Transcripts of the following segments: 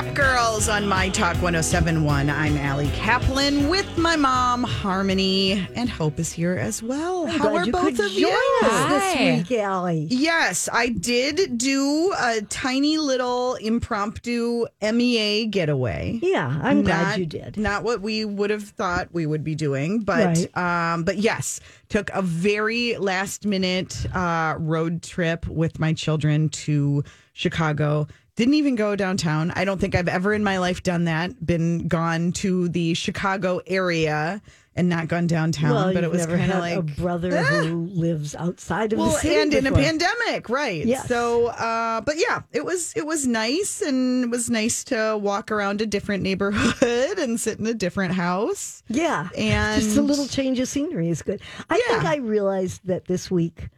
Shop Girls on My Talk 1071. I'm Allie Kaplan with my mom, Harmony, and Hope is here as well. I'm How are you both of you? join this week, Allie. Yes, I did do a tiny little impromptu MEA getaway. Yeah, I'm glad you did. Not what we would have thought we would be doing, but um, but yes, took a very last minute uh, road trip with my children to Chicago. Didn't even go downtown. I don't think I've ever in my life done that. Been gone to the Chicago area and not gone downtown. well, but it was kind of like a brother who lives outside of well, the city and in a pandemic, right? Yes. So, uh, but yeah, it was it was nice, and it was nice to walk around a different neighborhood and sit in a different house. Yeah, And- just a little change of scenery is good. I think I realized that this week.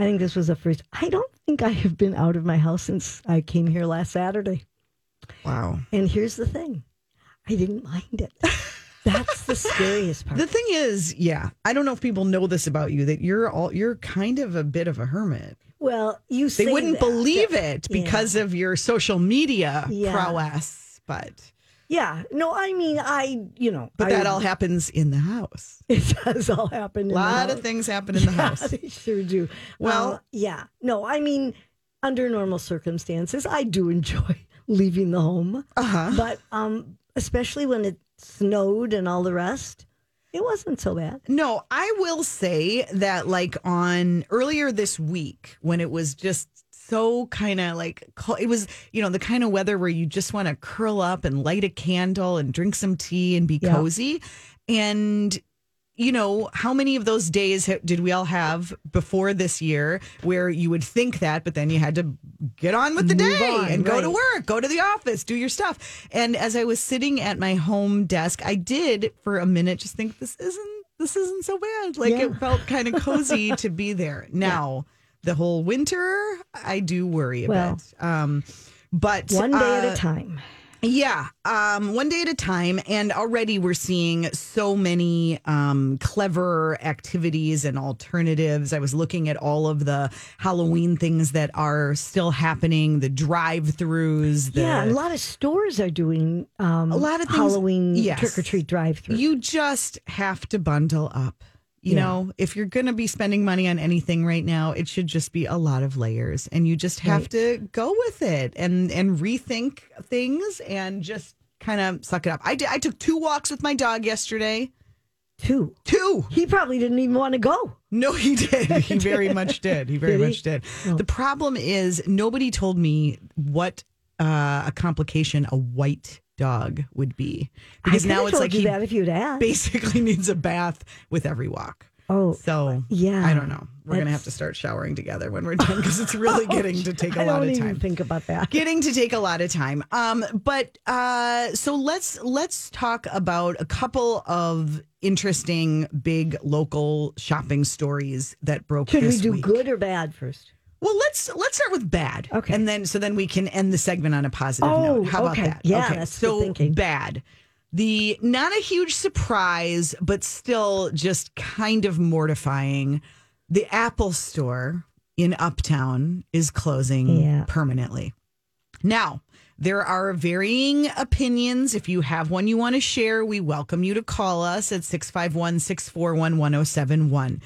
I think this was the first. I don't think I have been out of my house since I came here last Saturday. Wow. And here's the thing, I didn't mind it. That's the scariest part. The thing is, yeah, I don't know if people know this about you that you're all you're kind of a bit of a hermit. well, you They wouldn't that, believe that- it because of your social media Yeah. prowess, but Yeah, no, I mean, I, you know, but I- that all happens in the house. it does all happen. A in the lot of things happen in the Yeah, house. they sure do. Well- Well, yeah. No, I mean, under normal circumstances, I do enjoy leaving the home. Uh-huh. But um, especially when it snowed and all the rest, it wasn't so bad. No, I will say that like on earlier this week when it was just so kind of like it was you know the kind of weather where you just want to curl up and light a candle and drink some tea and be Yeah. cozy. And you know how many of those days did we all have before this year where you would think that but then you had to get on with the Move day on, and go to work go to the office do your stuff. And as i was sitting at my home desk i did for a minute just think this isn't this isn't so bad. Like Yeah. it felt kind of cozy to be there. Now the whole winter i do worry a Well, bit um but One day at uh, a time. yeah, um, one day at a time. And already we're seeing so many um, clever activities and alternatives. I was looking at all of the Halloween things that are still happening, the drive throughs. Yeah, a lot of stores are doing um, A lot of things- Halloween yes. trick or treat drive through. You just have to bundle up. You Yeah. know, if you're going to be spending money on anything right now, it should just be a lot of layers, and you just have Right. to go with it and and rethink things and just kind of suck it up. I did. I took two walks with my dog yesterday. Two. Two. He probably didn't even want to go. No, he did. He very much did. He very Did he? much did. The problem is nobody told me what uh, a complication a white dog would be because now it's like he that if you'd asked. basically needs a bath with every walk. Oh, So yeah. I don't know. We're gonna have to start showering together when we're done because it's really getting to take a I lot of time. think about that. Getting to take a lot of time. Um, but uh, so let's let's talk about a couple of interesting big local shopping stories that broke. Should we do week. good or bad first? Well, let's let's start with bad. Okay. And then so then we can end the segment on a positive Oh, note. How okay. about that? Yeah, okay. that's so thinking. bad. The not a huge surprise, but still just kind of mortifying. The Apple store in Uptown is closing Yeah. permanently. Now, there are varying opinions. If you have one you want to share, we welcome you to call us at 651 641 1071.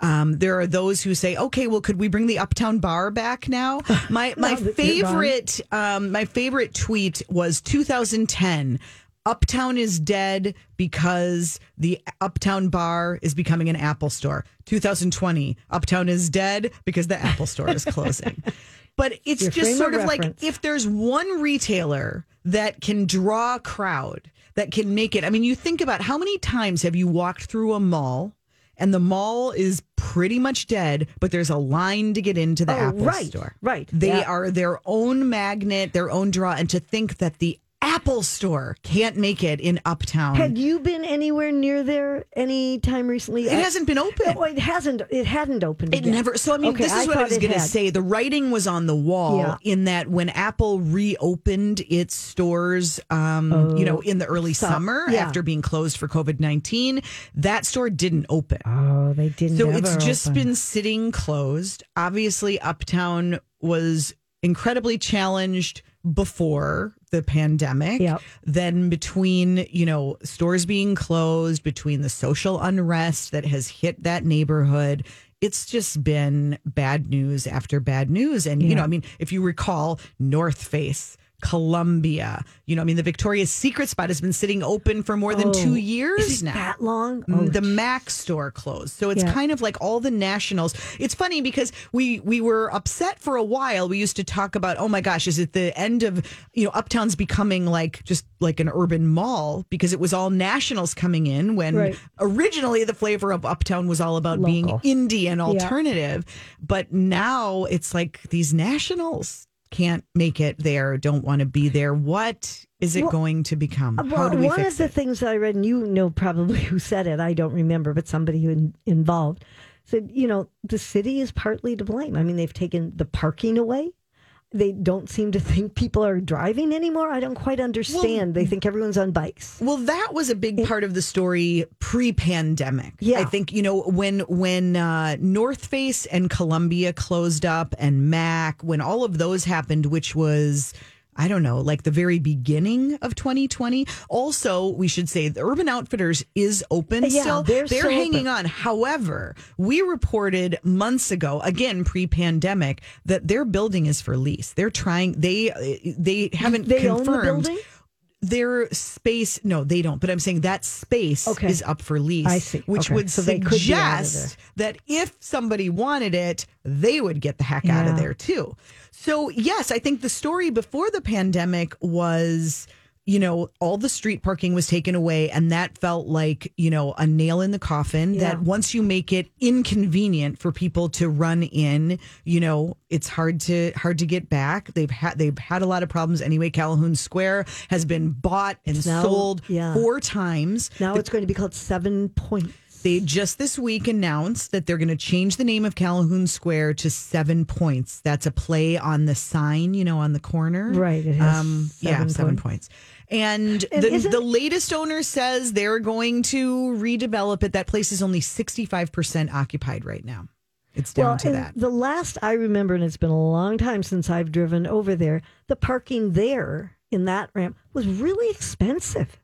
Um, there are those who say, "Okay, well, could we bring the Uptown Bar back now?" My my that favorite um, my favorite tweet was 2010. Uptown is dead because the Uptown Bar is becoming an Apple store. 2020, Uptown is dead because the Apple store is closing. But it's Your just sort of of like if there's one retailer that can draw a crowd, that can make it. I mean, you think about how many times have you walked through a mall and the mall is pretty much dead, but there's a line to get into the Oh, Apple right, store. right. They Yeah. are their own magnet, their own draw. And to think that the Apple store can't make it in Uptown. Had you been anywhere near there any time recently? it hasn't been open. No, it hasn't. It hadn't opened. It yet. never. So I mean, Okay, this is what I was going to say. The writing was on the wall Yeah. in that when Apple reopened its stores, um, you know, in the early so- summer yeah. after being closed for COVID nineteen, that store didn't open. Oh, they didn't. So it's just open. been sitting closed. Obviously, Uptown was incredibly challenged before the pandemic. Yep. Then between, you know, stores being closed, between the social unrest that has hit that neighborhood, it's just been bad news after bad news. And, you know, I mean, if you recall, North Face, Columbia, you know, I mean, the Victoria's Secret spot has been sitting open for more than two years Oh, Is it now. that long? Mm, Oh, the Mac store closed. So it's Yeah. kind of like all the nationals. It's funny because we we were upset for a while. We used to talk about, oh my gosh, is it the end of you know Uptown's becoming like just like an urban mall because it was all nationals coming in when Right. originally the flavor of Uptown was all about being indie and alternative. But now it's like these nationals can't make it there, don't want to be there. What is it Well, going to become? Uh, How Well, do we one fix of the it? things I read, and you know probably who said it, I don't remember, but somebody who in, involved said, you know, the city is partly to blame. I mean, they've taken the parking away. They don't seem to think people are driving anymore. I don't quite understand. they think everyone's on bikes. Well, that was a big part of the story pre-pandemic. Yeah. I think you know when when uh, North Face and Columbia closed up, and Mac, when all of those happened, which was. I don't know, like the very beginning of 2020. Also, we should say the Urban Outfitters is open Yeah, still. they're still hanging open. on. However, we reported months ago, again pre-pandemic, that their building is for lease. They're trying. They they haven't They confirmed building? Their space no they don't but i'm saying that space Okay. is up for lease I see. which Okay. would So they could be suggest that if somebody wanted it they would get the heck out of there too so yes i think the story before the pandemic was you know all the street parking was taken away and that felt like you know a nail in the coffin Yeah. that once you make it inconvenient for people to run in you know it's hard to hard to get back they've had they've had a lot of problems anyway calhoun square has been bought and Now- sold yeah. four times Now it's going to be called Seven Points. they just this week announced that they're going to change the name of Calhoun Square to Seven Points. That's a play on the sign, you know, on the corner. Right, it has um, yeah, seven seven points. points. And, And the, the latest owner says they're going to redevelop it. That place is only 65% occupied right now. It's down to that. The last I remember, and it's been a long time since I've driven over there, the parking there in that ramp was really expensive.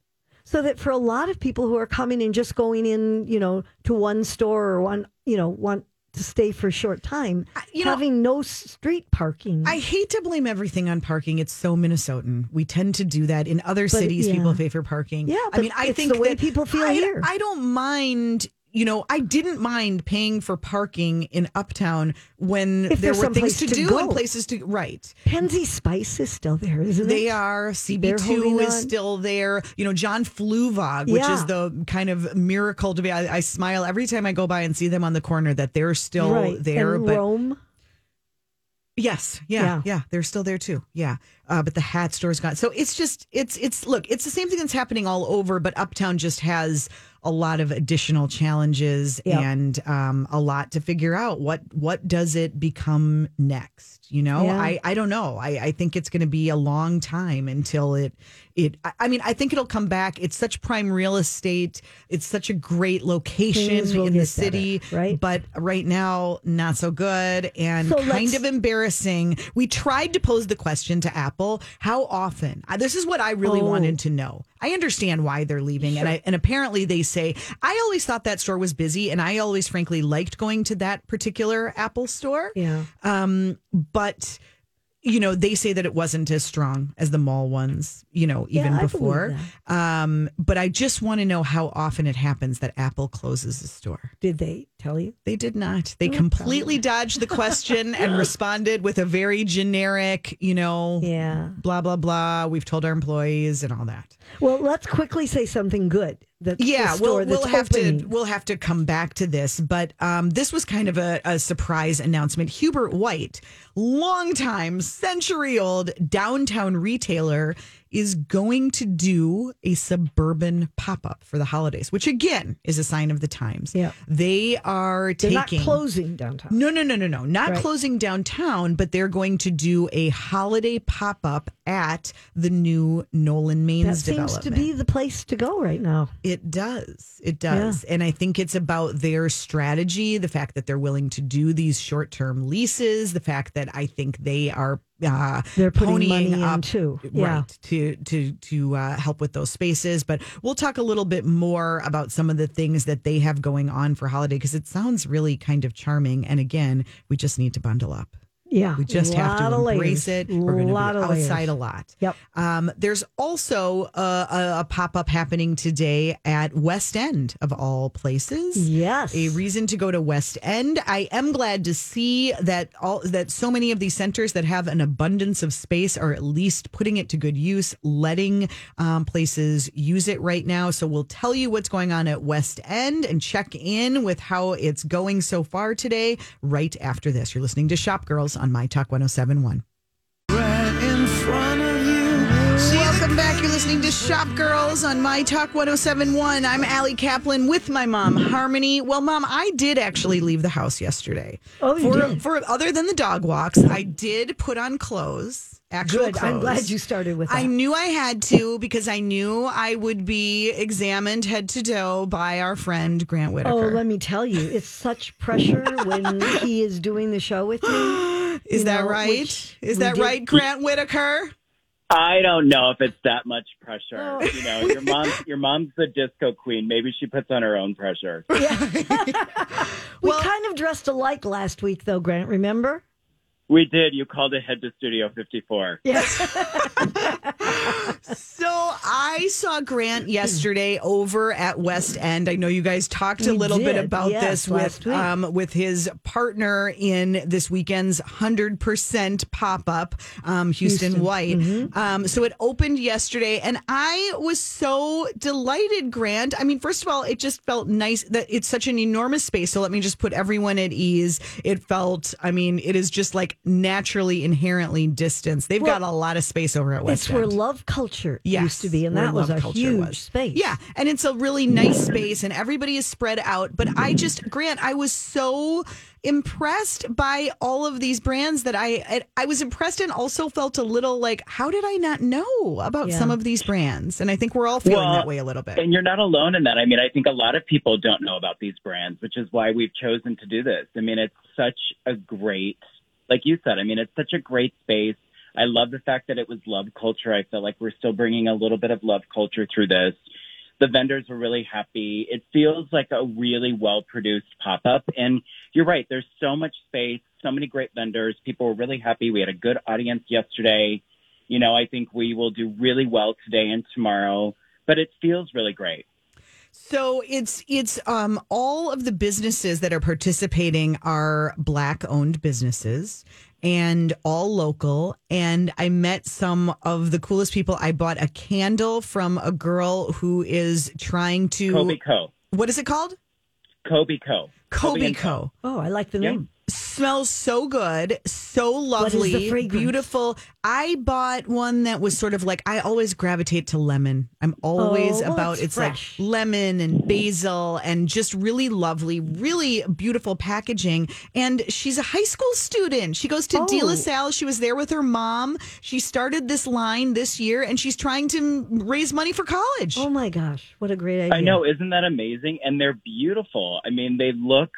So that for a lot of people who are coming and just going in, you know, to one store or one, you know, want to stay for a short time, you know, having no street parking. I hate to blame everything on parking. It's so Minnesotan. We tend to do that. In other cities, yeah. people pay for parking. Yeah, I mean, I think the way that- people feel I, here. I don't mind. You know, I didn't mind paying for parking in Uptown when If there were things to, to do go. and places to right. Penzeys Spice is still there, isn't They it? are. They're CB2 is on. still there. You know, John Fluevog, which Yeah. is the kind of miracle to be. I, I smile every time I go by and see them on the corner that they're still right. there. and but Rome. Yes, yeah, Yeah. yeah, they're still there too. Yeah, uh, but the hat store's gone. So it's just it's it's look, it's the same thing that's happening all over, but Uptown just has a lot of additional challenges Yep. and um, a lot to figure out. What what does it become next? You know, Yeah. I I don't know. I I think it's going to be a long time until it it. I, mean, I think it'll come back. It's such prime real estate. It's such a great location in the city, better, right? But right now, not so good and So kind of embarrassing. We tried to pose the question to Apple: How often? This is what I really Oh. wanted to know. I understand why they're leaving, and I and apparently they say I always thought that store was busy, and I always, frankly, liked going to that particular Apple store. Yeah. Um, but you know, they say that it wasn't as strong as the mall ones. You know, even believe before. Um, but I just want to know how often it happens that Apple closes a store. Did they tell you? They did not. They completely dodged the question and responded with a very generic, you know, Yeah. blah, blah, blah. We've told our employees and all that. Well, let's quickly say something good. That Yeah, we'll, we'll have opening. to we'll have to come back to this, but um, this was kind of a, a surprise announcement. Hubert White, longtime, century old downtown retailer, is going to do a suburban pop up for the holidays, which again is a sign of the times. Yeah. they are They're taking not closing downtown. No, no, no, no, no. Not Right. closing downtown, but they're going to do a holiday pop up at the new Nolan Mains that seems to be the place to go right now. It does. It does. Yeah. And I think it's about their strategy, the fact that they're willing to do these short term leases, the fact that I think they are uh, they're putting money up, in too, yeah. right? To to to uh, help with those spaces. But we'll talk a little bit more about some of the things that they have going on for holiday because it sounds really kind of charming. And again, we just need to bundle up. Yeah. We just have to embrace layers. it. We're going to be outside layers. a lot. Yep. Um, there's also a, a, pop up happening today at West End, of all places. Yes. A reason to go to West End. I am glad to see that all that so many of these centers that have an abundance of space are at least putting it to good use, letting um, places use it right now. So we'll tell you what's going on at West End and check in with how it's going so far today, right after this. You're listening to Shop Girls on My Talk 1071. Right in front. Welcome back. You're listening to Shop Girls on My Talk 1071. I'm Allie Kaplan with my mom, Harmony. Well, mom, I did actually leave the house yesterday. Oh, you for, did? For other than the dog walks, I did put on clothes. Actual Good. Clothes. I'm glad you started with that. I knew I had to because I knew I would be examined head to toe by our friend Grant Whittaker. Oh, let me tell you, it's such pressure when he is doing the show with me. Is that know, right? Is that did. right, Grant Whittaker? I don't know if it's that much pressure. Oh. You know, your mom, your mom's the disco queen. Maybe she puts on her own pressure. Yeah. we well, kind of dressed alike last week, though, Grant. Remember? We did. You called ahead to Studio 54. Yes. so I saw Grant yesterday over at West End. I know you guys talked a little did. bit about yes, this with um, with his partner in this weekend's 100% pop up, um, Houston, Houston, White. Mm-hmm. Um, so it opened yesterday, and I was so delighted, Grant. I mean, first of all, it just felt nice that it's such an enormous space. So let me just put everyone at ease. It felt, I mean, it is just like naturally inherently distanced. They've well, got a lot of space over at West It's End. where love culture yes, used to be, and that was a huge was. space. Yeah, and it's a really nice space, and everybody is spread out. But I just, Grant, I was so impressed by all of these brands that I I was impressed and also felt a little like how did I not know about yeah. some of these brands and I think we're all feeling well, that way a little bit. And you're not alone in that. I mean, I think a lot of people don't know about these brands, which is why we've chosen to do this. I mean, it's such a great like you said, I mean, it's such a great space. I love the fact that it was love culture. I feel like we're still bringing a little bit of love culture through this. The vendors were really happy. It feels like a really well produced pop up. And you're right, there's so much space, so many great vendors. People were really happy. We had a good audience yesterday. You know, I think we will do really well today and tomorrow, but it feels really great. So it's it's um all of the businesses that are participating are black owned businesses and all local and I met some of the coolest people. I bought a candle from a girl who is trying to Kobe Co. What is it called? Kobe Co. Kobe, Kobe Co. Oh, I like the name smells so good, so lovely, beautiful. I bought one that was sort of like I always gravitate to lemon. I'm always oh, about it's, it's like lemon and basil and just really lovely, really beautiful packaging. And she's a high school student. She goes to oh. De La oh. Salle. She was there with her mom. She started this line this year and she's trying to raise money for college. Oh my gosh, what a great idea. I know, isn't that amazing? And they're beautiful. I mean, they look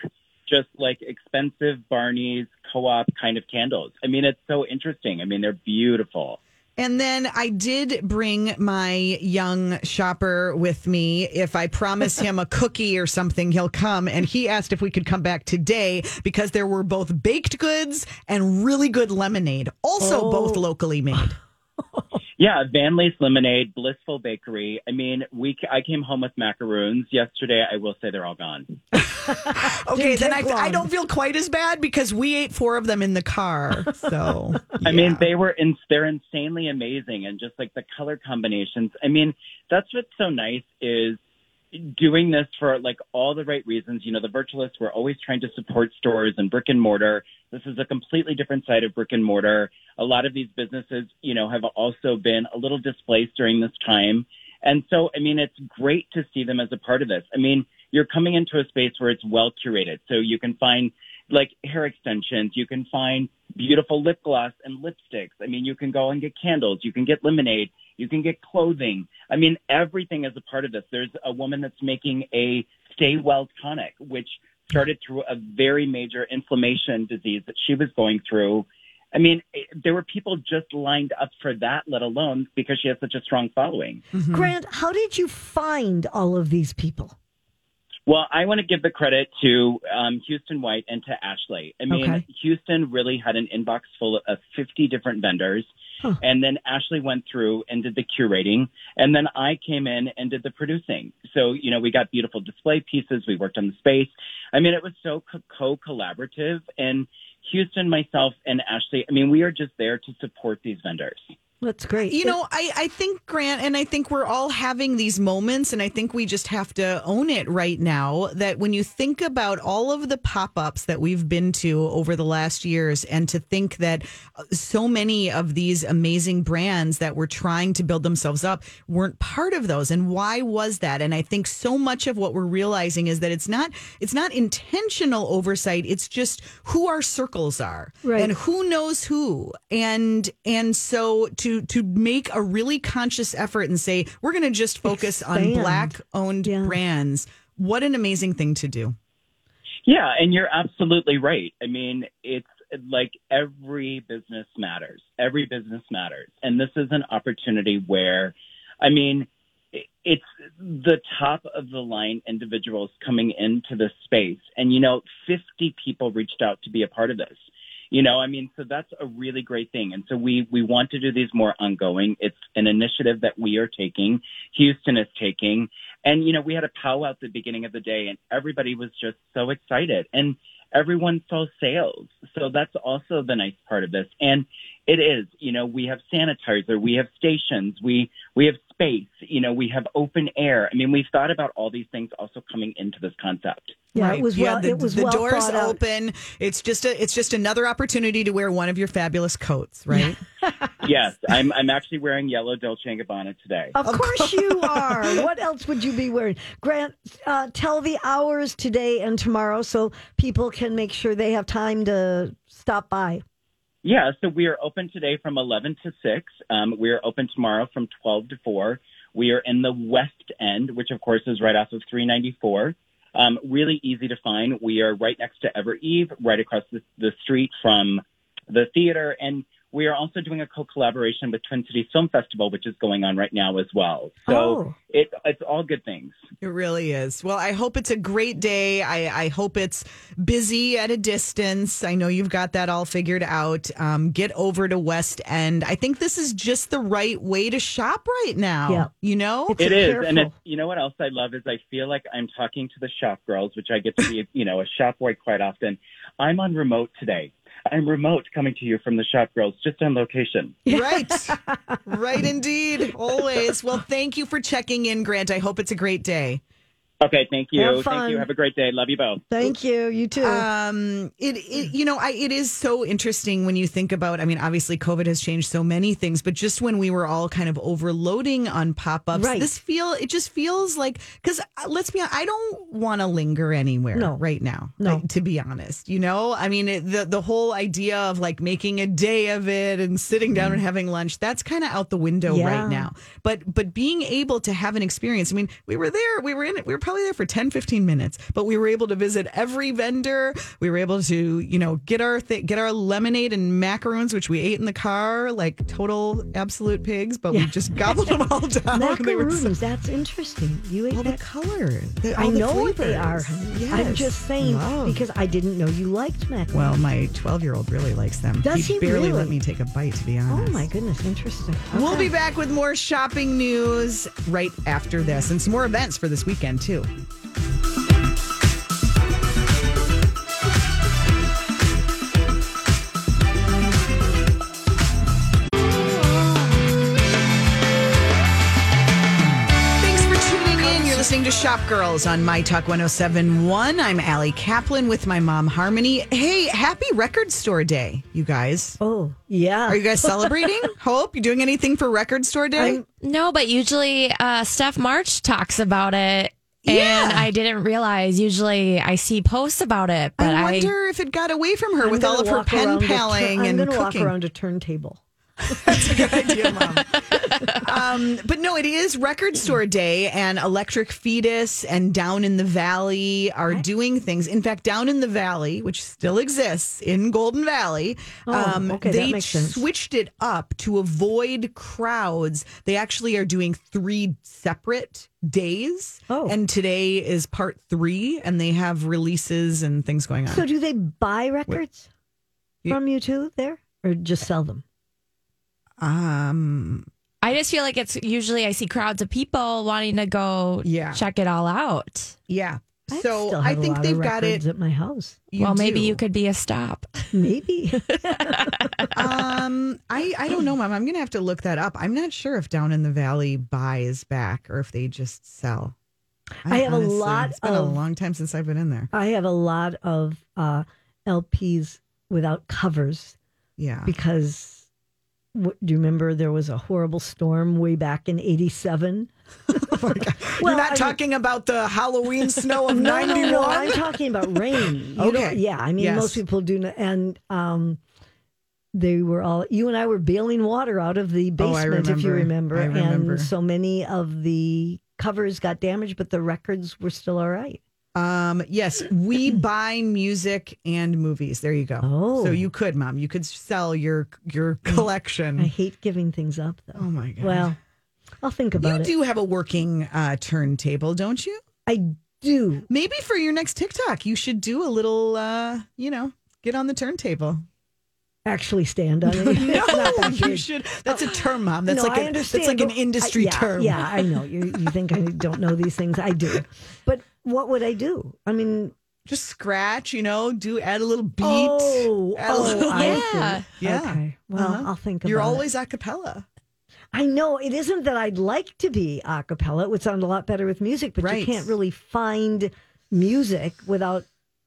just like expensive Barney's co-op kind of candles. I mean, it's so interesting. I mean, they're beautiful. And then I did bring my young shopper with me. If I promise him a cookie or something, he'll come. And he asked if we could come back today because there were both baked goods and really good lemonade, also oh. both locally made. Yeah, Van Lease Lemonade, Blissful Bakery. I mean, we I came home with macaroons yesterday. I will say they're all gone. okay, then I, I, don't feel quite as bad because we ate four of them in the car. So yeah. I mean, they were in, they're insanely amazing, and just like the color combinations. I mean, that's what's so nice is doing this for like all the right reasons. You know, the virtualists were always trying to support stores and brick and mortar. This is a completely different side of brick and mortar. A lot of these businesses, you know, have also been a little displaced during this time. And so, I mean, it's great to see them as a part of this. I mean, you're coming into a space where it's well curated. So you can find like hair extensions. You can find beautiful lip gloss and lipsticks. I mean, you can go and get candles. You can get lemonade. You can get clothing. I mean, everything is a part of this. There's a woman that's making a Stay Well tonic, which started through a very major inflammation disease that she was going through. I mean, there were people just lined up for that, let alone because she has such a strong following. Mm-hmm. Grant, how did you find all of these people? Well, I want to give the credit to um, Houston White and to Ashley. I mean, okay. Houston really had an inbox full of 50 different vendors. And then Ashley went through and did the curating. And then I came in and did the producing. So, you know, we got beautiful display pieces. We worked on the space. I mean, it was so co collaborative. And Houston, myself, and Ashley, I mean, we are just there to support these vendors. That's great. You know, I, I think, Grant, and I think we're all having these moments, and I think we just have to own it right now that when you think about all of the pop ups that we've been to over the last years, and to think that uh, so many of these amazing brands that were trying to build themselves up weren't part of those. And why was that? And I think so much of what we're realizing is that it's not it's not intentional oversight, it's just who our circles are right. and who knows who. And and so to to make a really conscious effort and say we're going to just focus Expand. on black owned yeah. brands. What an amazing thing to do. Yeah, and you're absolutely right. I mean, it's like every business matters. Every business matters. And this is an opportunity where I mean, it's the top of the line individuals coming into this space. And, you know, 50 people reached out to be a part of this. You know, I mean, so that's a really great thing. And so we, we want to do these more ongoing. It's an initiative that we are taking. Houston is taking. And, you know, we had a powwow at the beginning of the day and everybody was just so excited and everyone saw sales. So that's also the nice part of this. And it is, you know, we have sanitizer, we have stations, we, we have space, you know, we have open air. I mean, we've thought about all these things also coming into this concept. Yeah, right. it was well. Yeah, the, it was the well doors open. It's just a. It's just another opportunity to wear one of your fabulous coats, right? yes, I'm. I'm actually wearing yellow Dolce and Gabbana today. Of course you are. what else would you be wearing? Grant, uh, tell the hours today and tomorrow so people can make sure they have time to stop by. Yeah, so we are open today from 11 to 6. Um, we are open tomorrow from 12 to 4. We are in the West End, which of course is right off of 394. Um, really easy to find. We are right next to Ever Eve, right across the, the street from the theater. And we are also doing a co-collaboration with Twin Cities Film Festival, which is going on right now as well. So oh. it, it's all good things. It really is. Well, I hope it's a great day. I, I, hope it's busy at a distance. I know you've got that all figured out. Um, get over to West End. I think this is just the right way to shop right now. Yeah. You know, it's it is. Careful. And it's, you know what else I love is I feel like I'm talking to the shop girls, which I get to be, you know, a shop boy quite often. I'm on remote today. I'm remote coming to you from the shop girls, just on location. Right. right indeed. Always. Well, thank you for checking in, Grant. I hope it's a great day. Okay, thank you. Thank you. Have a great day. Love you both. Thank you. You too. Um, it, it you know, I, it is so interesting when you think about. I mean, obviously, COVID has changed so many things, but just when we were all kind of overloading on pop ups, right. this feel it just feels like because uh, let's be honest, I don't want to linger anywhere no. right now. No, like, to be honest, you know, I mean, it, the the whole idea of like making a day of it and sitting down mm. and having lunch that's kind of out the window yeah. right now. But but being able to have an experience. I mean, we were there. We were in it. We were probably there for 10, 15 minutes, but we were able to visit every vendor. We were able to, you know, get our th- get our lemonade and macaroons, which we ate in the car like total absolute pigs, but yeah. we just gobbled them all down. Macaroons, so- that's interesting. You ate all that? the color. The, I know what they are. Yes. I'm just saying Love. because I didn't know you liked macaroons. Well, my 12 year old really likes them. Does he, he barely really? let me take a bite, to be oh, honest. Oh my goodness, interesting. Okay. We'll be back with more shopping news right after this and some more events for this weekend too. Listening to Shop Girls on My Talk 1071. I'm Allie Kaplan with my mom, Harmony. Hey, happy Record Store Day, you guys. Oh, yeah. Are you guys celebrating? Hope you doing anything for Record Store Day? no, but usually uh, Steph March talks about it And I didn't realize. Usually, I see posts about it, but I I, wonder if it got away from her I'm with all of her walk pen around a tur- paling I'm and gonna walk cooking. around a turntable. That's a good idea, Mom. um, but no, it is Record Store Day, and Electric Fetus and Down in the Valley are doing things. In fact, Down in the Valley, which still exists in Golden Valley, um, Oh, okay, they makes sense. switched it up to avoid crowds. They actually are doing three separate days. Oh. And today is part three, and they have releases and things going on. So, do they buy records from you too there, or just sell them? Um, I just feel like it's usually I see crowds of people wanting to go Yeah. check it all out. yeah. I so still I have a think lot they've of got it. at my house. You well, maybe you could be a stop. Maybe. um, I I don't know, Mom. I'm gonna have to look that up. I'm not sure if Down in the Valley buys back or if they just sell. I have a lot It's been a long time since I've been in there. I have a lot of uh, LPs without covers Yeah. because. Do you remember there was a horrible storm way back in '87? You're not I- talking about the Halloween snow of No, no, '91. no. I'm talking about rain. You Okay. yeah, I mean, Yes. most people do not. And um, they were all, you and I were bailing water out of the Oh, basement, if you remember. remember. And so many of the covers got damaged, but the records were still all right. Um, yes, we buy music and movies. There you go. Oh. So you could, Mom, you could sell your your collection. I hate giving things up, though. oh my god. Well, I'll think you about it. You do have a working uh, turntable, don't you? I do. Maybe for your next TikTok, you should do a little, uh, you know, get on the turntable. Actually, stand on it. No, that you should. That's a term, Mom. That's no, like a, understand. That's like an industry I- yeah, term. Yeah, I know. You you think I don't know these things? I do. But what would I do? I mean, Just scratch, you know, do add a little beat. Oh, add a little- oh, I Yeah. see. Yeah. Okay. Well, Uh-huh. I'll think about You're it. always a cappella. I know it isn't that I'd like to be a cappella. It would sound a lot better with music, but you can't really find music without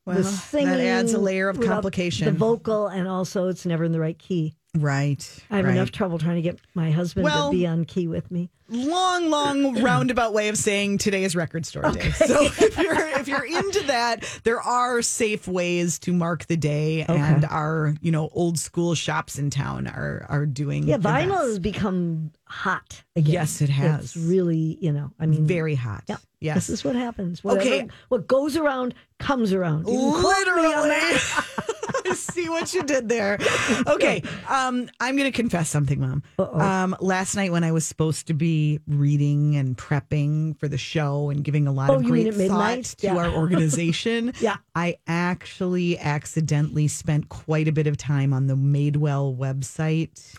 Well, the singing. that adds a layer of complication. The vocal, and also it's never in the right key. Right. I have right. enough trouble trying to get my husband Well- to be on key with me. long, long roundabout way of saying today is record store day. So if you're if you're into that, there are safe ways to mark the day, and our you know old school shops in town are are doing Yeah, vinyl best. has become hot again. Yes, it has. It's really, you know, I mean, very hot. Yeah. Yes. This is what happens. Whatever, Okay. What goes around comes around. You can me Literally. see what you did there. Okay. Um, I'm going to confess something, Mom. Uh-oh. Um, last night when I was supposed to be reading and prepping for the show and giving a lot Oh, of great at midnight? thought to Yeah. our organization, Yeah. I actually accidentally spent quite a bit of time on the Madewell website.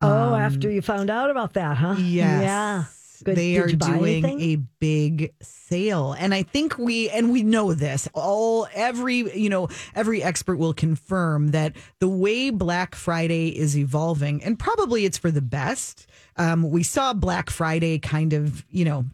Oh, after you found out about that, huh? Um, Yes. Yeah. Good. They Did are doing anything? a big sale. And I think we and we know this. All every, you know, every expert will confirm that the way Black Friday is evolving, and probably it's for the best. Um, we saw Black Friday kind of, you know,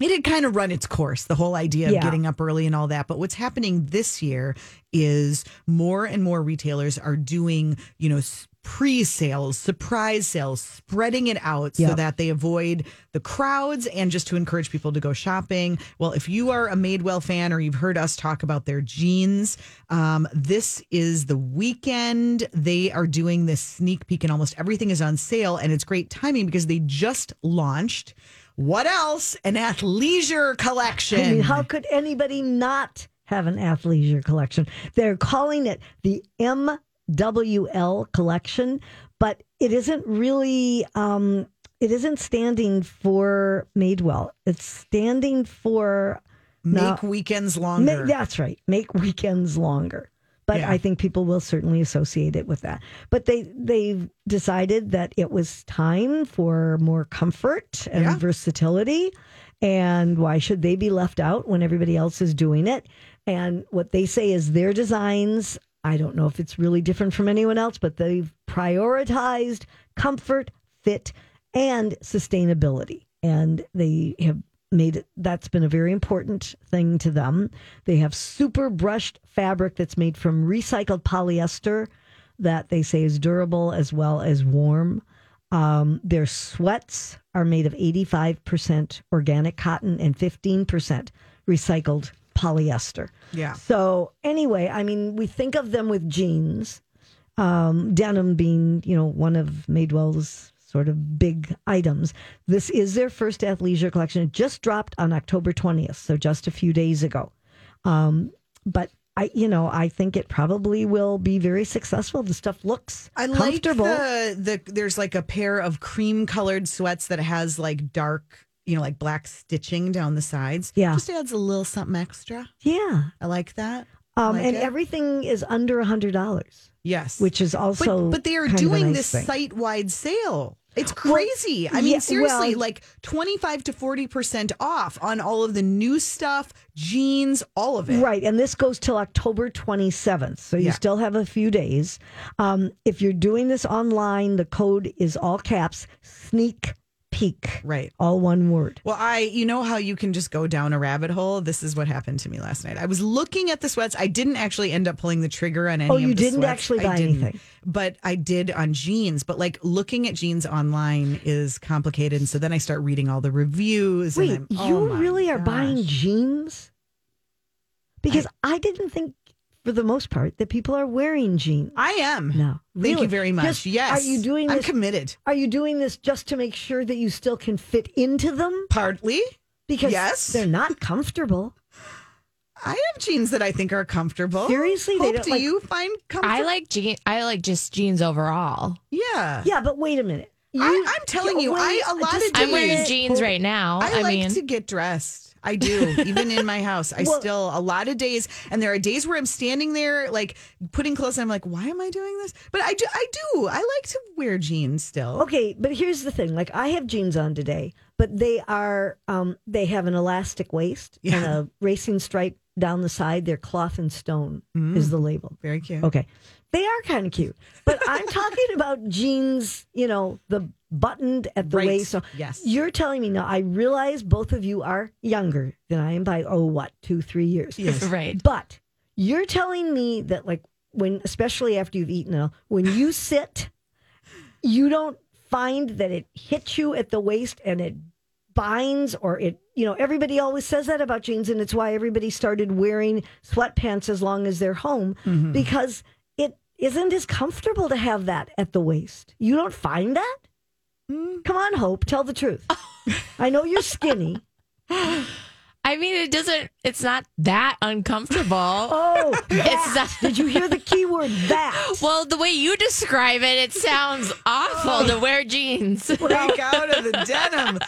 it had kind of run its course, the whole idea of Yeah. getting up early and all that. But what's happening this year is more and more retailers are doing, you know, s- pre-sales, surprise sales, spreading it out so Yep. that they avoid the crowds and just to encourage people to go shopping. Well, if you are a Madewell fan or you've heard us talk about their jeans, um, this is the weekend. They are doing this sneak peek and almost everything is on sale. And it's great timing because they just launched what else? An athleisure collection. I mean, how could anybody not have an athleisure collection? They're calling it the MWL collection, but it isn't really. Um, it isn't standing for Madewell. It's standing for Make no, weekends Ma- longer. that's right. Make weekends longer. But Yeah. I think people will certainly associate it with that. But they they've decided that it was time for more comfort and Yeah. versatility. And why should they be left out when everybody else is doing it? And what they say is their designs. I don't know if it's really different from anyone else, but they've prioritized comfort, fit, and sustainability. And they have made it, that's been a very important thing to them. They have super brushed fabric that's made from recycled polyester that they say is durable as well as warm. Um, their sweats are made of 85% organic cotton and 15% recycled polyester. Yeah. So anyway, I mean, we think of them with jeans, um, denim being, you know, one of Madewell's sort of big items. This is their first athleisure collection. It just dropped on October 20th, so just a few days ago. Um, but I, you know, I think it probably will be very successful. The stuff looks I like comfortable. the the there's like a pair of cream colored sweats that has like dark, you know, like black stitching down the sides. Yeah. Just adds a little something extra. yeah. I like that. Um, Like and it. everything is under a hundred dollars, Yes. which is also but, but they are doing nice this site wide sale. It's crazy. I mean, yeah, seriously, well- like 25 to 40% off on all of the new stuff, jeans, all of it. Right, and this goes till October 27th, so you Yeah. still have a few days. Um, if you're doing this online, the code is all caps sneak peek, Right. all one word. Well, I, you know how you can just go down a rabbit hole? This is what happened to me last night. I was looking at the sweats. I didn't actually end up pulling the trigger on any Oh, you didn't sweats. actually I buy didn't. anything. But I did on jeans. But like looking at jeans online is complicated. And so then I start reading all the reviews. Wait, and I'm, oh you oh really are gosh. buying jeans? Because I, didn't think, for the most part, that people are wearing jeans. I am. No, Thank you very much. Just- yes. Are you doing I'm this? committed. are you doing this just to make sure that you still can fit into them? Partly. Because Yes. they're not comfortable. I have jeans that I think are comfortable. Seriously? They Hope, don't, do like- you find comfortable? I like jeans. I like just jeans overall. Yeah. Yeah, but wait a minute. I- You- I'm telling you, I- a lot just of a I'm wearing jeans right now. I, I, like mean, to get dressed. I do, even in my house. I Well- still a lot of days, and there are days where I'm standing there, like putting clothes. And I'm like, why am I doing this? But I do. I do. I like to wear jeans still. Okay, but here's the thing. Like I have jeans on today, but they are um they have an elastic waist and a racing stripe down the side. They're cloth and stone Mm. is the label. Very cute. Okay. They are kind of cute. But I'm talking about jeans, you know, the buttoned at the Right. waist. So Yes. you're telling me now, I realize both of you are younger than I am by, oh, what, two, three years. Yes. right. But you're telling me that, like, when, especially after you've eaten it all, when you sit, you don't find that it hits you at the waist and it binds or it, you know, everybody always says that about jeans, and it's why everybody started wearing sweatpants as long as they're home mm-hmm. because it isn't as comfortable to have that at the waist. You don't find that? Mm. Come on, Hope, tell the truth. I know you're skinny. I mean, it doesn't. It's not that uncomfortable. Oh, It's that. Did you hear the key word that? well, the way you describe it, it sounds awful oh. to wear jeans. Break out of the denim.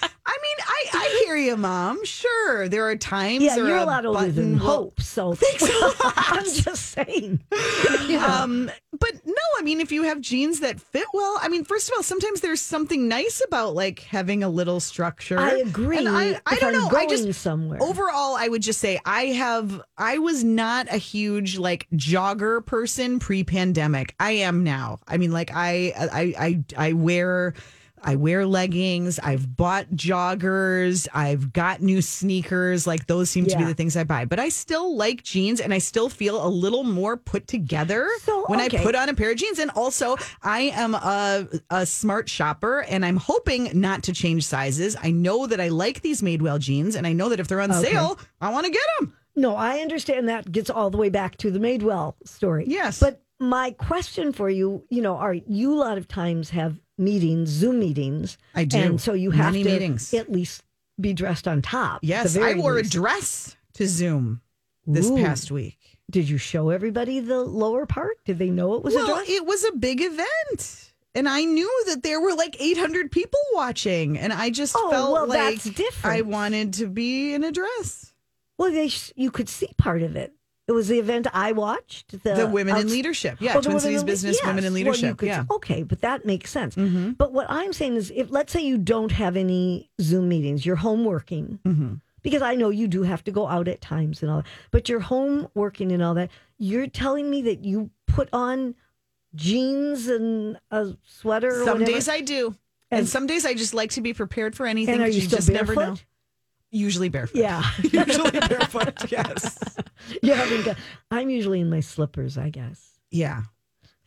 I I, hear you, mom. Sure, there are times. Yeah, you're a lot older than button will- Hope, so thanks. I'm just saying. Know. Um, but no, I mean, if you have jeans that fit well, I mean, first of all, sometimes there's something nice about like having a little structure. I agree. And I, I don't I'm know. I just somewhere. overall, I would just say I have. I was not a huge like jogger person pre-pandemic. I am now. I mean, like I, I, I, I wear. I wear leggings. I've bought joggers. I've got new sneakers. Like those seem to be the things I buy. But I still like jeans and I still feel a little more put together So, when okay. I put on a pair of jeans. And also, I am a, a smart shopper and I'm hoping not to change sizes. I know that I like these Madewell jeans and I know that if they're on Okay. sale, I want to get them. No, I understand that gets all the way back to the Madewell story. Yes. But my question for you, you know, are you a lot of times have meetings, Zoom meetings. I do. And so you have Many to meetings. at least be dressed on top. Yes, I wore least. a dress to Zoom this Ooh. past week. Did you show everybody the lower part? Did they know it was a well, dress? it was a big event. And I knew that there were like 800 people watching. And I just Oh, felt well, like. I wanted to be in a dress. well, they sh- you could see part of it. It was the event I watched. The, The women in leadership. Yeah, Oh, Twin women Cities in- Business Women in yes. Leadership. could- yeah. Mm-hmm. Okay, but that makes sense. But what I'm saying is, if let's say you don't have any Zoom meetings, you're home working, Mm-hmm. because I know you do have to go out at times and all that, but you're home working and all that. You're telling me that you put on jeans and a sweater. or Some whatever? days I do. And, And- some days I just like to be prepared for anything. and are 'cause you, just barefoot? never know. Usually barefoot. Yeah, Usually barefoot. Yes. you haven't got. I'm usually in my slippers, I guess. Yeah.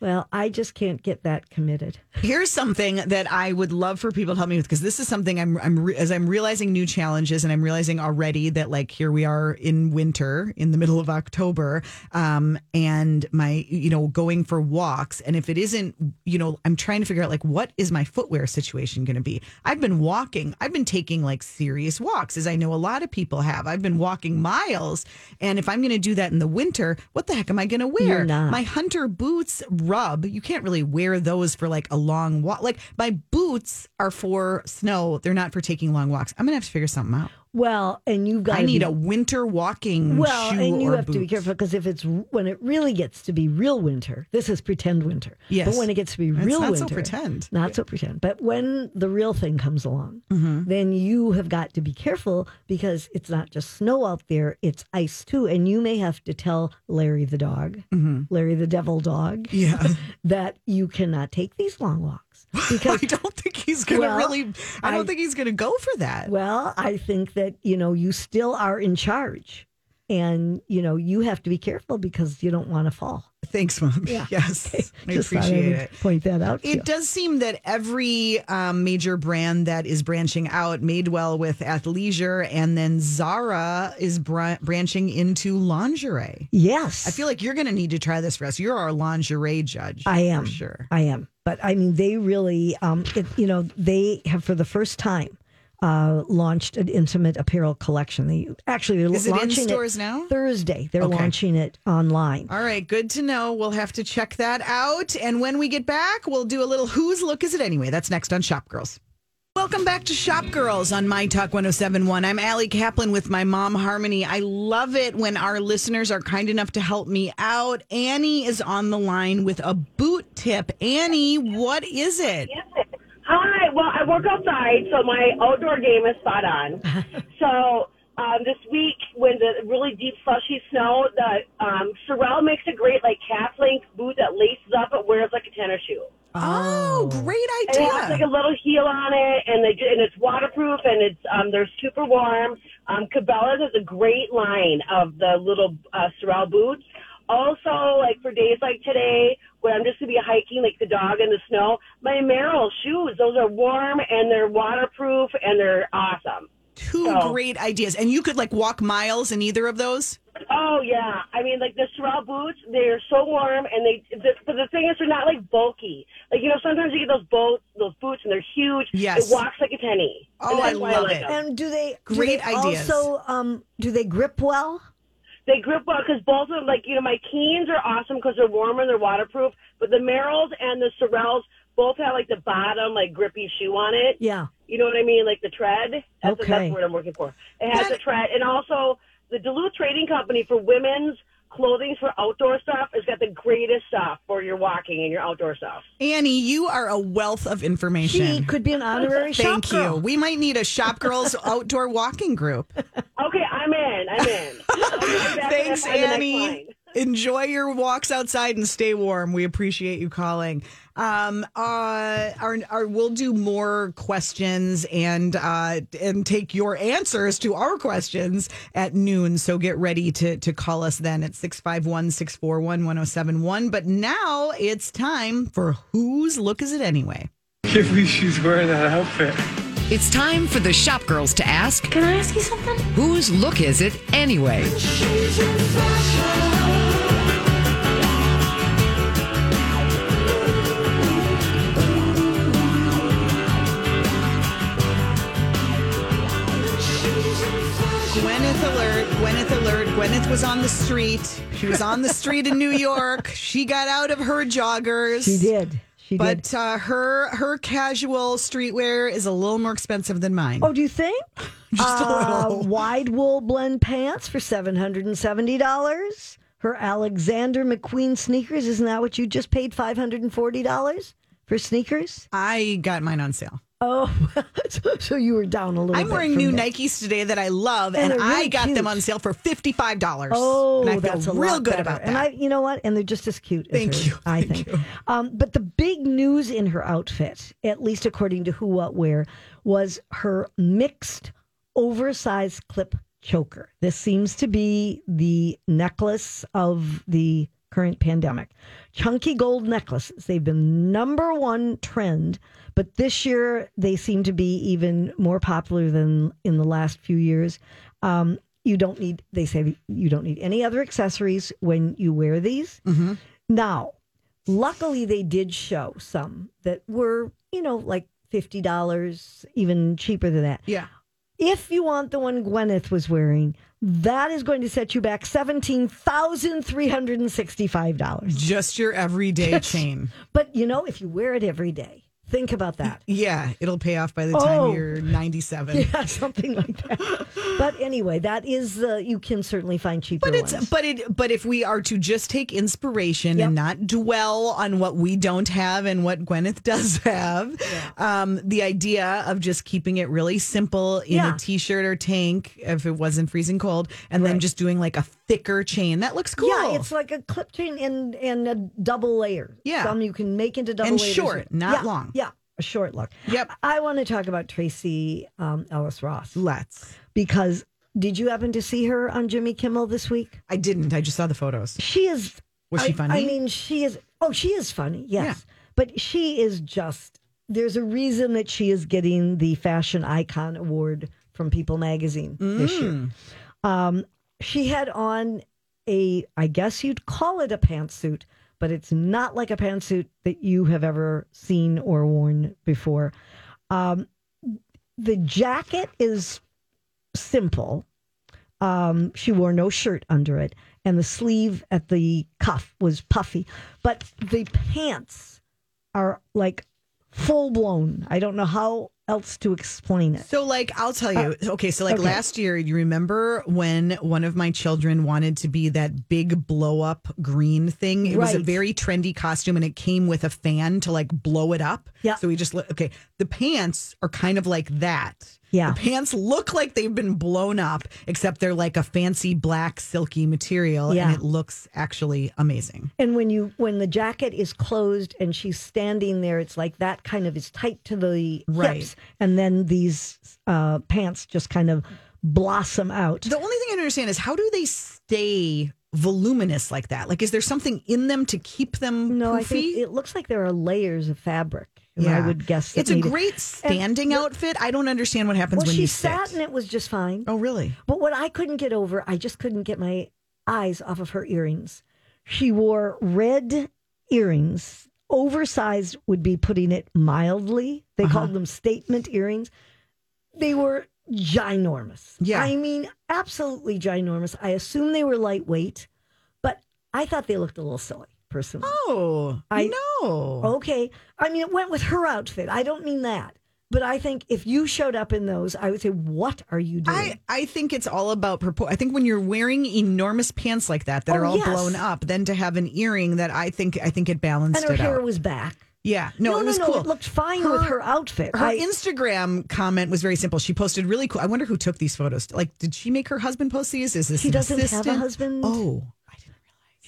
Well, I just can't get that committed. Here's something that I would love for people to help me with because this is something I'm I'm re- as I'm realizing new challenges and I'm realizing already that like here we are in winter in the middle of October um and my you know going for walks and if it isn't you know I'm trying to figure out like what is my footwear situation going to be. I've been walking. I've been taking like serious walks as I know a lot of people have. I've been walking miles and if I'm going to do that in the winter, what the heck am I going to wear? You're not. My hunter boots rub. You can't really wear those for like a long walk. Like my boots are for snow. They're not for taking long walks. I'm gonna have to figure something out. Well, and you've got I need be, a winter walking well, and you have to be careful because if it's when it really gets to be real winter, this is pretend winter. Yes. but when it gets to be It's real not so pretend. not so pretend. But when the real thing comes along, Mm-hmm. then you have got to be careful because it's not just snow out there; it's ice too, and you may have to tell Larry the dog, Larry the devil dog, Mm-hmm. Yeah. that you cannot take these long walks because I don't think he's gonna Well, really. I don't I- think he's gonna go for that. Well, I think that, you know, you still are in charge. And, you know, you have to be careful because you don't want to fall. Thanks, mom. Yes, I Just I appreciate it. Point that out. It does seem that every um, major brand that is branching out, Madewell with athleisure, and then Zara is br- branching into lingerie. Yes. I feel like you're going to need to try this for us. You're our lingerie judge. I am. Sure. I am. But I mean, they really, um, it, you know, they have for the first time uh, launched an intimate apparel collection. They actually they're Is it in launching stores now? Thursday. They're Okay. launching it online. All right, good to know. We'll have to check that out. And when we get back, we'll do a little Whose Look Is It Anyway? That's next on Shop Girls. Welcome back to Shop Girls on My Talk 1071. I'm Allie Kaplan with my mom, Harmony. I love it when our listeners are kind enough to help me out. Annie is on the line with a boot tip. Annie, what is it? Hi. Well, I work outside, so my outdoor game is spot on. so um, this week, when the really deep, slushy snow, the um, Sorel makes a great like calf length boot that laces up. It wears like a tennis shoe. Oh, great And it has like a little heel on it, and they and it's waterproof, and it's um they're super warm. Um, Cabela's has a great line of the little uh, Sorel boots. Also, like for days like today, when I'm just gonna be hiking like the dog in the snow, my Merrell shoes, those are warm and they're waterproof and they're awesome. Two so- great ideas. And you could like walk miles in either of those? Oh yeah, I mean like the Sorel boots, they're so warm and they. The, but the thing is, they're not like bulky. Like you know, sometimes you get those boats, those boots, and they're huge. Yes. it walks like a penny. Oh, And that's I why love like it. them. And do they do Great they ideas. Also, um, do they grip well? They grip well because both of them, like you know, my Keens are awesome because they're warm and they're waterproof. But the Merrells and the Sorels both have like the bottom like grippy shoe on it. Yeah. You know what I mean? Like the tread. That's, Okay. that's the word I'm working for. It has That- the tread, and also the Duluth Trading Company for women's clothing for outdoor stuff has got the greatest stuff for your walking and your outdoor stuff. Annie, you are a wealth of information. She information. could be an honorary shop Thank you. We might need a Shop Girls outdoor walking group. Okay, I'm in. I'm in. I'll be right back Thanks, on the next Annie. Enjoy your walks outside and stay warm. We appreciate you calling. Um, uh, our, our, we'll do more questions and uh, and take your answers to our questions at noon. So get ready to to call us then at 651 641 1071. But now it's time for Whose Look Is It Anyway? can't believe she's wearing that outfit. It's time for the shop girls to ask Can I ask you something? whose look is it anyway? Gwyneth alert, Gwyneth alert. Gwyneth was on the street. She was on the street in New York. She got out of her joggers. She did. She did. But uh, her her casual streetwear is a little more expensive than mine. Oh, do you think? Just a Uh, little. wide wool blend pants for seven hundred and seventy dollars. Her Alexander McQueen sneakers. Isn't that what you just paid five hundred and forty dollars for sneakers? I got mine on sale. Oh, so, so you were down a little. Bit. I'm wearing new there. Nikes today that I love, And and, they're I really got them on sale for fifty five dollars. Oh, and I feel that's real good better. about that. And I, you know what? And they're just as cute. as Thank hers, you. I Thank think. you. Um, but the big news in her outfit, at least according to Who What Wear, was her mixed oversized clip choker. This seems to be the necklace of the current pandemic. Chunky gold necklaces, they've been number one trend, but this year they seem to be even more popular than in the last few years. Um, you don't need, they say you don't need any other accessories when you wear these. Now, luckily they did show some that were, you know, like $50, even cheaper than that. Yeah. If you want the one Gwyneth was wearing, that is going to set you back $17,365. Just your everyday chain. But you know, if you wear it every day, think about that. Yeah, it'll pay off by the time Oh. you're 97. Yeah, something like that. But anyway, that is, uh, you can certainly find cheaper But it's ones. but it but if we are to just take inspiration Yep. and not dwell on what we don't have and what Gwyneth does have, um, the idea of just keeping it really simple in Yeah. a t-shirt or tank if it wasn't freezing cold, and then just doing like a thicker chain that looks cool. Yeah, it's like a clip chain and, and a double layer. Yeah. Some you can make into double And layers. short, not Yeah, long. Yeah, a short look. Yep. I want to talk about Tracee um, Ellis Ross Let's. because did you happen to see her on Jimmy Kimmel this week? I didn't. I just saw the photos. She is. Was she I- funny? I mean, she is. Oh, she is funny. Yes, Yeah. but she is just. There's a reason that she is getting the Fashion Icon Award from People Magazine this year. Mm. Um, she had on a, I guess you'd call it a pantsuit, but it's not like a pantsuit that you have ever seen or worn before. Um, the jacket is simple. Um, she wore no shirt under it, and the sleeve at the cuff was puffy, but the pants are like full blown. I don't know how else to explain it. So, like, I'll tell you. Uh, okay, so like okay. last year, you remember when one of my children wanted to be that big blow up green thing? It was a very trendy costume, and it came with a fan to like blow it up. Yeah. So we just okay. The pants are kind of like that. Yeah. The pants look like they've been blown up, except they're like a fancy black silky material, Yeah. and it looks actually amazing. And when you when the jacket is closed and she's standing there, it's like that kind of is tight to the Right. hips, and then these uh, pants just kind of blossom out. The only thing I understand is how do they stay voluminous like that? Like, is there something in them to keep them no, I poofy? think it looks like there are layers of fabric. And I would guess that it's a great standing And- outfit. I don't understand what happens Well, when she you sat sit. and it was just fine. oh, really? But what I couldn't get over, I just couldn't get my eyes off of her earrings. She wore red earrings. Oversized would be putting it mildly. They Uh-huh. called them statement earrings. They were ginormous. Yeah. I mean, absolutely ginormous. I assume they were lightweight, but I thought they looked a little silly, personally. Oh, I- know. Okay. I mean, it went with her outfit. I don't mean that. But I think if you showed up in those, I would say, What are you doing? I, I think it's all about propor- I think when you're wearing enormous pants like that that Oh, are all yes. blown up, then to have an earring that I think I think it balanced and her hair out. was back. yeah, no, no, it was no, no. cool. It looked fine with her outfit. Her I- Instagram comment was very simple. She posted really cool. I wonder who took these photos. Like, did she make her husband post these? Is this She doesn't have a husband. Oh, I didn't realize.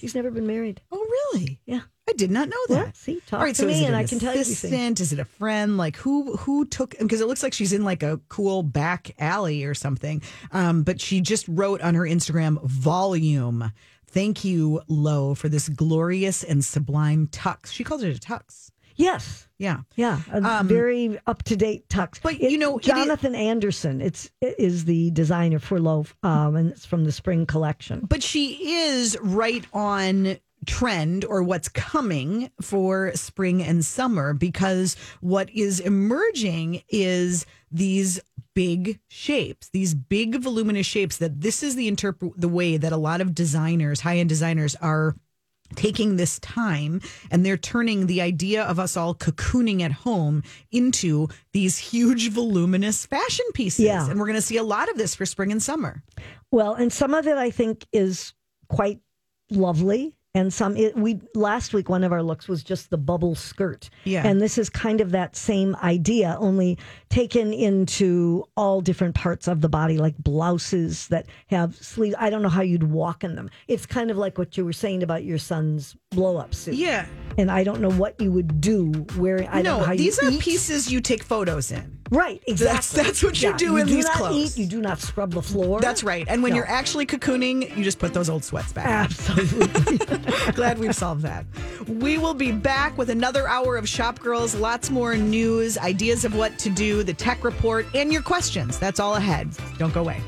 She's never been married. Oh, really? Yeah. I did not know that. Well, see, talk All right, to so me and I can tell you assistant? Is it a friend? Like who who took? Because it looks like she's in like a cool back alley or something. Um, but she just wrote on her Instagram volume. Thank you, Loewe, for this glorious and sublime tux. She called it a tux. Yes. Yeah. Yeah, a very up to date tux. Um, but, you know, it is- Jonathan Anderson, it's is the designer for Loewe, um, and it's from the spring collection. But she is right on trend or what's coming for spring and summer because what is emerging is these big shapes, these big voluminous shapes that this is the interpret the way that a lot of designers, high-end designers are taking this time and they're turning the idea of us all cocooning at home into these huge voluminous fashion pieces. Yeah. And we're going to see a lot of this for spring and summer. Well, and some of it I think is quite lovely. And some it, we last week one of our looks was just the bubble skirt. Yeah. And this is kind of that same idea, only taken into all different parts of the body, like blouses that have sleeves. I don't know how you'd walk in them. It's kind of like what you were saying about your son's blow up suit. Yeah. And I don't know what you would do wearing. I don't know no, how these are eat. pieces you take photos in. Right, exactly. that's what you do in you do these not clothes. Eat, you do not scrub the floor. That's right. And when No. you're actually cocooning, you just put those old sweats back. Absolutely. Glad we've solved that. We will be back with another hour of Shop Girls, lots more news, ideas of what to do, the tech report, and your questions. That's all ahead. Don't go away.